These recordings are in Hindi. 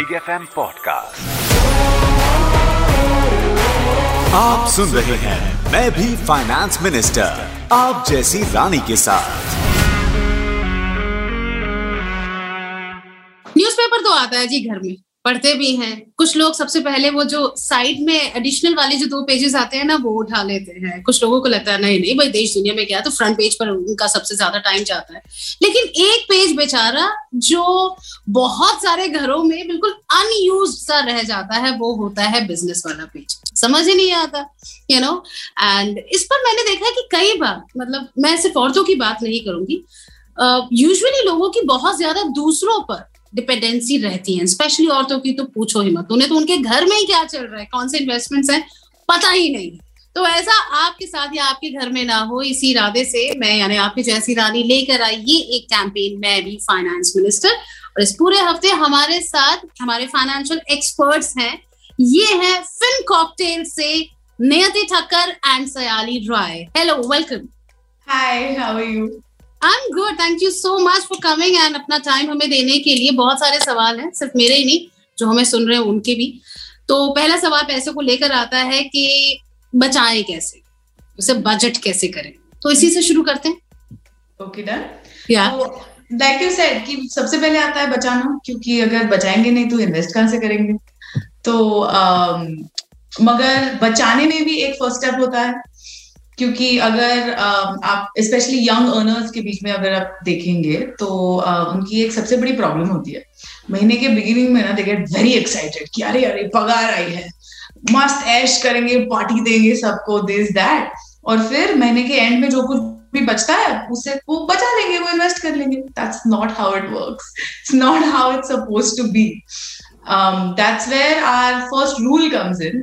बिग एफ़ एम पॉडकास्ट आप सुन रहे हैं मैं भी फाइनेंस मिनिस्टर आप जैसी रानी के साथ। न्यूज़पेपर तो आता है जी घर में। पढ़ते भी हैं। कुछ लोग सबसे पहले वो जो साइड में एडिशनल वाले जो दो पेजेस आते हैं ना वो उठा लेते हैं। कुछ लोगों को लगता है नहीं नहीं भाई देश दुनिया में क्या तो फ्रंट पेज पर उनका सबसे ज़्यादा टाइम जाता है। लेकिन एक पेज बेचारा जो बहुत सारे घरों में बिल्कुल अनयूज सा रह जाता है वो होता है बिज़नेस वाला पेज समझ ही नहीं आता यू नो एंड इस पर मैंने देखा है कि कई बार मतलब मैं सिर्फ़ औरतों की बात नहीं करूँगी यूजुअली uh, लोगों की बहुत ज़्यादा दूसरों पर डिपेंडेंसी रहती है स्पेशली औरतों की तो पूछो ही मत। उन्हें तो उनके घर में ही क्या चल रहा है? कौन से इन्वेस्टमेंट्स हैं? पता ही नहीं। तो ऐसा आपके साथ या आपके घर में ना हो, इसी इरादे से मैं, यानी आपकी जैसी रानी लेकर आई ये एक कैंपेन मैं भी फाइनेंस मिनिस्टर और इस पूरे हफ़्ते हमारे साथ, हमारे फाइनेंशियल एक्सपर्ट्स हैं। ये है फिन कॉकटेल से Niyati Thakkar and Sayali Roy hello welcome hi how are you I am good thank you so much for coming and अपना टाइम हमें देने के लिए। बहुत सारे सवाल हैं सिर्फ़ मेरे ही नहीं जो हमें सुन रहे हैं उनके भी। तो पहला सवाल पैसे को लेकर आता है कि बचाएँ कैसे? उसे बजट कैसे करें? तो इसी से शुरू करते हैं। ओके डन या लाइक यू सेड कि सबसे पहले आता है बचाना क्योंकि अगर बचाएँगे नहीं तो इन्वेस्ट कहाँ से करेंगे? तो um, मगर बचाने में भी एक फ़र्स्ट स्टेप होता है। क्योंकि अगर आप स्पेशली यंग अर्नर्स के बीच में अगर आप देखेंगे तो उनकी एक सबसे बड़ी प्रॉब्लम होती है। महीने के बिगिनिंग में ना दे गेट वेरी एक्साइटेड कि अरे अरे, पगार आई है। मस्त ऐश करेंगे पार्टी देंगे सबको दिस दैट और फिर महीने के एंड में जो कुछ भी बचता है उससे वो बचा लेंगे, वो इन्वेस्ट कर लेंगे। That's not how it works it's not how it's suppose to be that's where our first rule comes in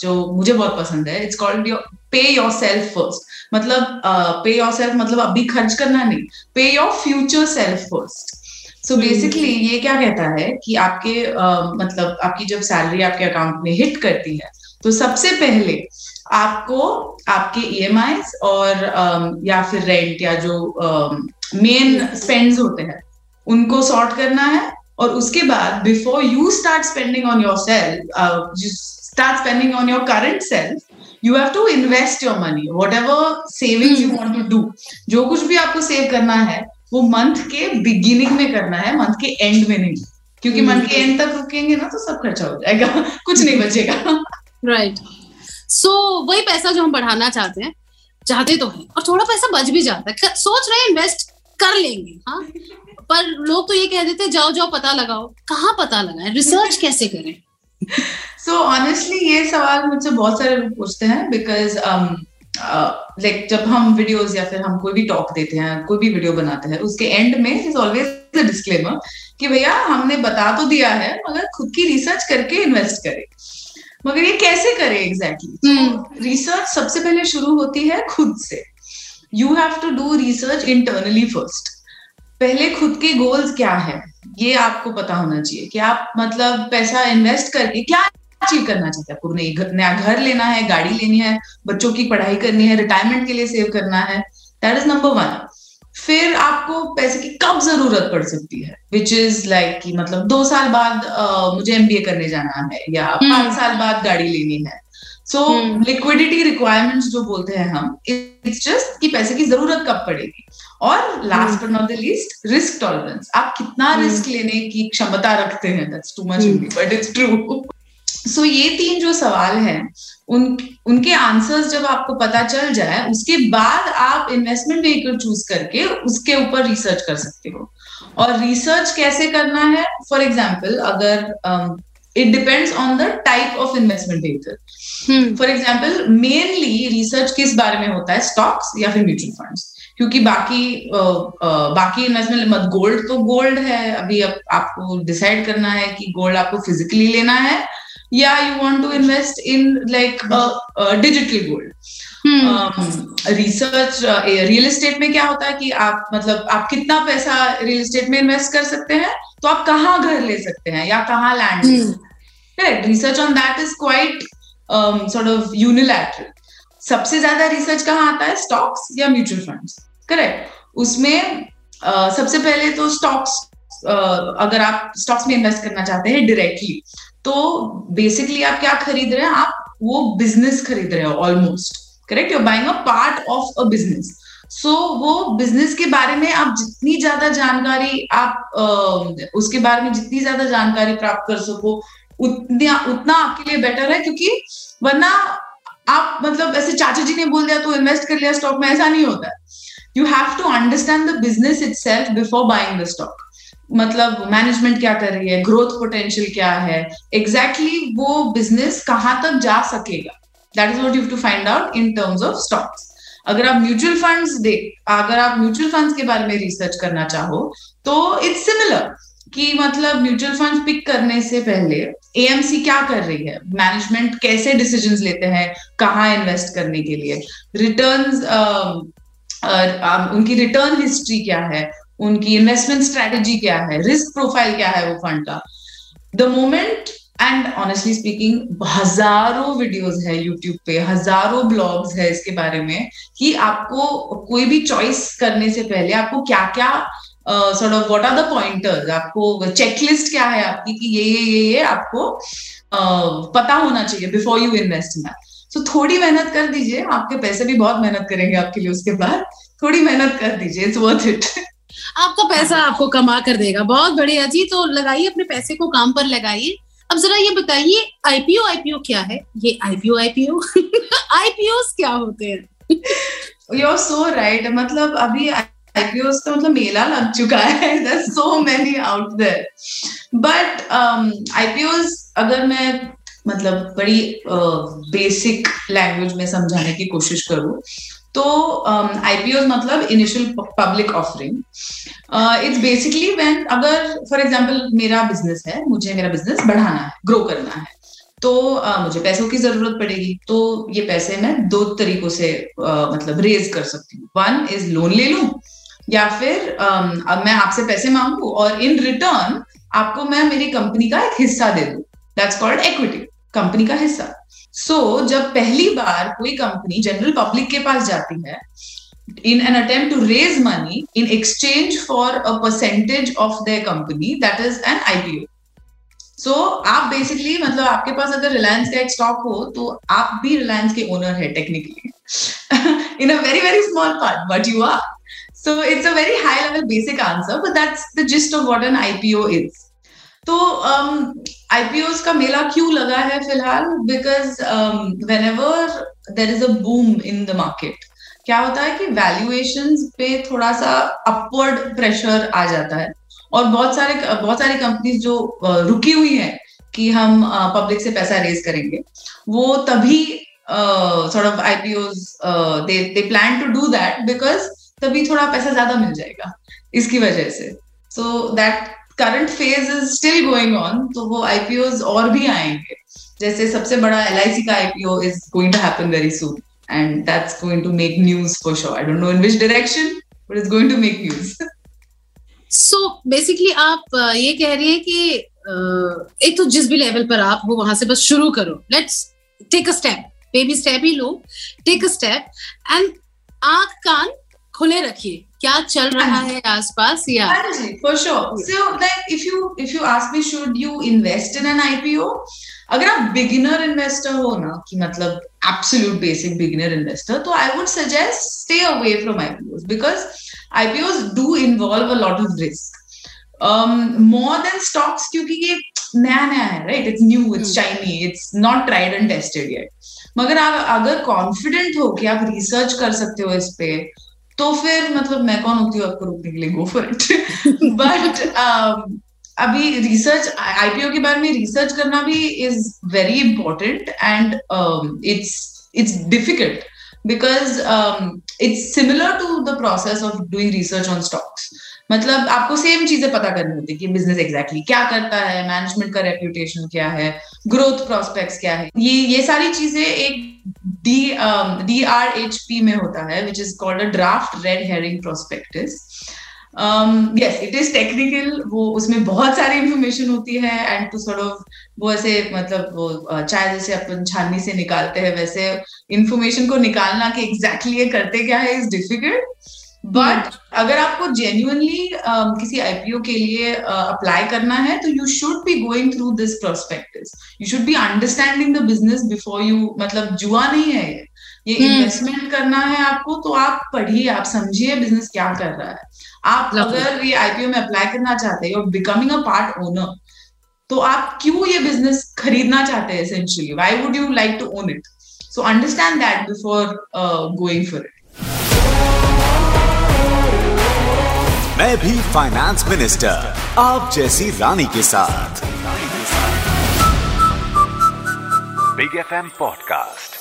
जो मुझे बहुत पसंद है. It's called pay yourself first मतलब पे योर सेल्फ मतलब अभी खर्च करना नहीं. Pay your future self first so basically ये क्या कहता है कि आपके uh, मतलब आपकी जब सैलरी आपके अकाउंट में हिट करती है तो सबसे पहले आपको आपके ई e और um, या फिर रेंट या जो मेन um, स्पेंड्स होते हैं उनको सॉर्ट करना है. और उसके बाद before you start spending on yourself start spending on your current self you have to invest your money whatever saving you want to do जो कुछ भी आपको सेव करना है वो मंथ के बिगिनिंग में करना है मंथ के एंड में नहीं। क्योंकि मंथ के एंड तक रुकेंगे ना तो सब खर्चा हो जाएगा। कुछ नहीं बचेगा। राइट सो so, वही पैसा जो हम बढ़ाना चाहते हैं चाहते तो हैं और थोड़ा पैसा बच भी जाता है। सोच रहे इन्वेस्ट कर लेंगे हाँ? पर लोग तो ये कह देते जाओ जाओ पता लगाओ। कहाँ पता लगाए? रिसर्च कैसे करें? सो so, ऑनेस्टली ये सवाल मुझसे बहुत सारे लोग पूछते हैं बिकॉज़ लाइक um, uh, जब हम वीडियोस या फिर हम कोई भी टॉक देते हैं कोई भी वीडियो बनाते हैं उसके एंड में इज़ ऑलवेज डिस्क्लेमर कि भैया हमने बता तो दिया है मगर खुद की रिसर्च करके इन्वेस्ट करें। मगर ये कैसे करें एग्जैक्टली रिसर्च hmm. सबसे पहले शुरू होती है खुद से। You have to do research internally first पहले खुद के गोल्स क्या है? ये आपको पता होना चाहिए कि आप मतलब पैसा इन्वेस्ट करके क्या अचीव करना चाहते हैं? आपको नई नया घर लेना है गाड़ी लेनी है बच्चों की पढ़ाई करनी है रिटायरमेंट के लिए सेव करना है। दैट इज़ नंबर वन फिर आपको पैसे की कब ज़रूरत पड़ सकती है? विच इज़ लाइक कि मतलब दो साल बाद uh, मुझे एमबीए करने जाना है या hmm. पाँच साल बाद गाड़ी लेनी है। सो लिक्विडिटी रिक्वायरमेंट्स जो बोलते हैं हम इट्स जस्ट कि पैसे की ज़रूरत कब पड़ेगी? और last but not the least risk tolerance आप कितना रिस्क hmm. लेने की क्षमता रखते हैं? That's too much but it's true so ये तीन जो सवाल हैं उन उनके आंसर्स जब आपको पता चल जाए उसके बाद आप इन्वेस्टमेंट व्हीकल चूज़ करके उसके ऊपर रिसर्च कर सकते हो। और रिसर्च कैसे करना है? फॉर एग्ज़ाम्पल अगर it depends on the type of investment vehicle for example mainly research किस बारे में होता है? स्टॉक्स या फिर म्यूचुअल फंड्स क्योंकि बाकी आ, आ, बाकी इन्वेस्टमेंट मत गोल्ड तो गोल्ड है। अभी अब आपको डिसाइड करना है कि गोल्ड आपको फिजिकली लेना है या you want to invest in like digital gold research real estate में क्या होता है कि आप मतलब आप कितना पैसा रियल एस्टेट में इन्वेस्ट कर सकते हैं तो आप कहाँ घर ले सकते हैं या कहाँ land correct research on that is quite sort of unilateral सबसे ज़्यादा रिसर्च कहाँ आता है? स्टॉक्स या म्यूचुअल फंड्स करेक्ट उसमें uh, सबसे पहले तो स्टॉक्स अगर आप स्टॉक्स में इन्वेस्ट करना चाहते हैं डायरेक्टली तो बेसिकली आप क्या खरीद रहे हैं? आप वो बिज़नेस खरीद रहे हो almost correct you're buying a part of a business so वो बिज़नेस के बारे में आप जितनी ज़्यादा जानकारी आप uh, उसके बारे में जितनी ज़्यादा जानकारी प्राप्त कर सको उतना उतना आपके लिए बेटर है क्योंकि वरना आप मतलब ऐसे चाचा जी ने बोल दिया तो इन्वेस्ट कर लिया स्टॉक में ऐसा नहीं होता है। You have to understand the business itself before buying the stock मतलब मैनेजमेंट क्या कर रही है? ग्रोथ पोटेंशियल क्या है? एग्जैक्टली exactly वो बिज़नेस कहाँ तक जा सकेगा? That is what you to find out in terms of stocks अगर आप म्यूचुअल फंड्स देख अगर आप म्यूचुअल फंड्स के बारे में रिसर्च करना चाहो तो इट्स सिमिलर कि मतलब म्यूचुअल फंड पिक करने से पहले एएमसी क्या कर रही है? मैनेजमेंट कैसे डिसीज़न लेते हैं? कहाँ इन्वेस्ट करने के लिए? रिटर्न्स उनकी रिटर्न हिस्ट्री क्या है? उनकी इन्वेस्टमेंट स्ट्रेटेजी क्या है? रिस्क प्रोफ़ाइल क्या है वो फंड का? The moment and honestly speaking हज़ारों वीडियोस है यूट्यूब पे हज़ारों ब्लॉग्स है इसके बारे में कि आपको कोई भी चॉइस करने से पहले आपको क्या क्या sort of what are the pointers आपको चेकलिस्ट क्या है आपकी कि ये ये ये ये आपको uh, पता होना चाहिए before you invest in that so थोड़ी मेहनत कर दीजिए। आपके पैसे भी बहुत मेहनत करेंगे आपके लिए उसके बाद। थोड़ी मेहनत कर दीजिए। इट्स वर्थ इट आपका पैसा आपको कमा कर देगा। बहुत बढ़िया जी। तो लगाइए अपने पैसे को काम पर लगाइए। अब जरा ये बताइए आईपीओ आईपीओ क्या है? ये आईपीओ आईपीओ आईपीओ क्या होते हैं? यू आर सो राइट मतलब अभी आईपीओ का मतलब मेला लग चुका है। So many out there but IPO अगर मैं मतलब बड़ी बेसिक uh, लैंग्वेज में समझाने की कोशिश करूँ। तो आईपीओ मतलब initial public offering it's basically when अगर फॉर एग्जांपल मेरा बिज़नेस है मुझे मेरा बिज़नेस बढ़ाना है ग्रो करना है तो uh, मुझे पैसों की ज़रूरत पड़ेगी तो ये पैसे मैं दो तरीकों से uh, मतलब रेज कर सकती हूँ। वन इज़ लोन ले लू या फिर um, अब मैं आपसे पैसे मांगू और इन रिटर्न आपको मैं मेरी कंपनी का एक हिस्सा दे दू। दैट्स कॉल्ड इक्विटी कंपनी का हिस्सा। सो so, जब पहली बार कोई कंपनी जनरल पब्लिक के पास जाती है in an attempt to raise money in exchange for a percentage of their company that is an IPO. सो आप बेसिकली मतलब आपके पास अगर रिलायंस का एक स्टॉक हो तो आप भी रिलायंस के ओनर है technically in a very very small part but you are so it's a very high level basic answer but that's the gist of what an IPO is तो आईपीओ um, का मेला क्यों लगा है फ़िलहाल? Because whenever there is a boom in the market क्या होता है कि वैल्यूएशन पे थोड़ा सा अपवर्ड प्रेशर आ जाता है। और बहुत सारे बहुत सारी कंपनीज़ जो uh, रुकी हुई है कि हम पब्लिक uh, से पैसा रेज करेंगे वो तभी they they plan to do that because तभी थोड़ा पैसा ज़्यादा मिल जाएगा इसकी वजह से। So that current phase is still going on तो वो आईपीओ और भी आएँगे। जैसे सबसे बड़ा एल का IPO is going to happen very soon and that's going to make news for sure I don't know in which direction but it's going to make news so basically आप ये कह रही है कि एक तो जिस भी लेवल पर आप हो, वहाँ से बस शुरू करो। Let's take a step baby step ही लो. टेक अ स्टेप एंड आँख कान खुले रखिए। क्या चल रहा है आसपास? या? For sure so like if you if you ask me should you invest in an IPO अगर आप बिगिनर इन्वेस्टर हो ना कि मतलब एब्सोल्यूट बेसिक बिगिनर इन्वेस्टर तो I would suggest stay away from IPO because IPO do involve a lot of risk more than stocks क्योंकि ये नया नया है right it's new it's shiny it's not tried and tested yet मगर आप अगर कॉन्फिडेंट हो कि आप रिसर्च कर सकते हो इस पे तो फिर मतलब मैं कौन होती हूँ? आपको रोकने के लिए गो फॉर इट बट अभी रिसर्च आईपीओ के बारे में रिसर्च करना भी is very important and it's it's difficult because it's similar to the process of doing research on stocks मतलब आपको सेम चीज़ें पता करनी होती है कि बिज़नेस एग्जैक्टली exactly क्या करता है मैनेजमेंट का रेप्यूटेशन क्या है ग्रोथ प्रोस्पेक्ट्स क्या है। ये ये सारी चीज़ें एक D D R H P में होता है which is called a draft red herring prospectus yes it is technical वो उसमें बहुत सारी इंफॉर्मेशन होती है एंड टू सॉर्ट ऑफ़ वो ऐसे मतलब वो चाय जैसे अपन छाननी से निकालते हैं वैसे इंफॉर्मेशन को निकालना कि एग्जैक्टली exactly ये करते क्या है इज़ डिफ़िकल्ट बट अगर आपको जेन्युइनली uh, किसी आईपीओ के लिए अप्लाई uh, करना है तो you should be going through this prospective you should be understanding the business before you मतलब जुआ नहीं है ये. ये इन्वेस्टमेंट हम्म। करना है आपको तो आप पढ़िए आप समझिए बिज़नेस क्या कर रहा है। आप अगर ये आईपीओ में अप्लाई करना चाहते हैं और बिकमिंग अ पार्ट ओनर तो आप क्यों ये बिज़नेस खरीदना चाहते हैं essentially why would you like to own it so understand that before going for it मैं भी फाइनेंस मिनिस्टर आप जैसी रानी के साथ। Big F M podcast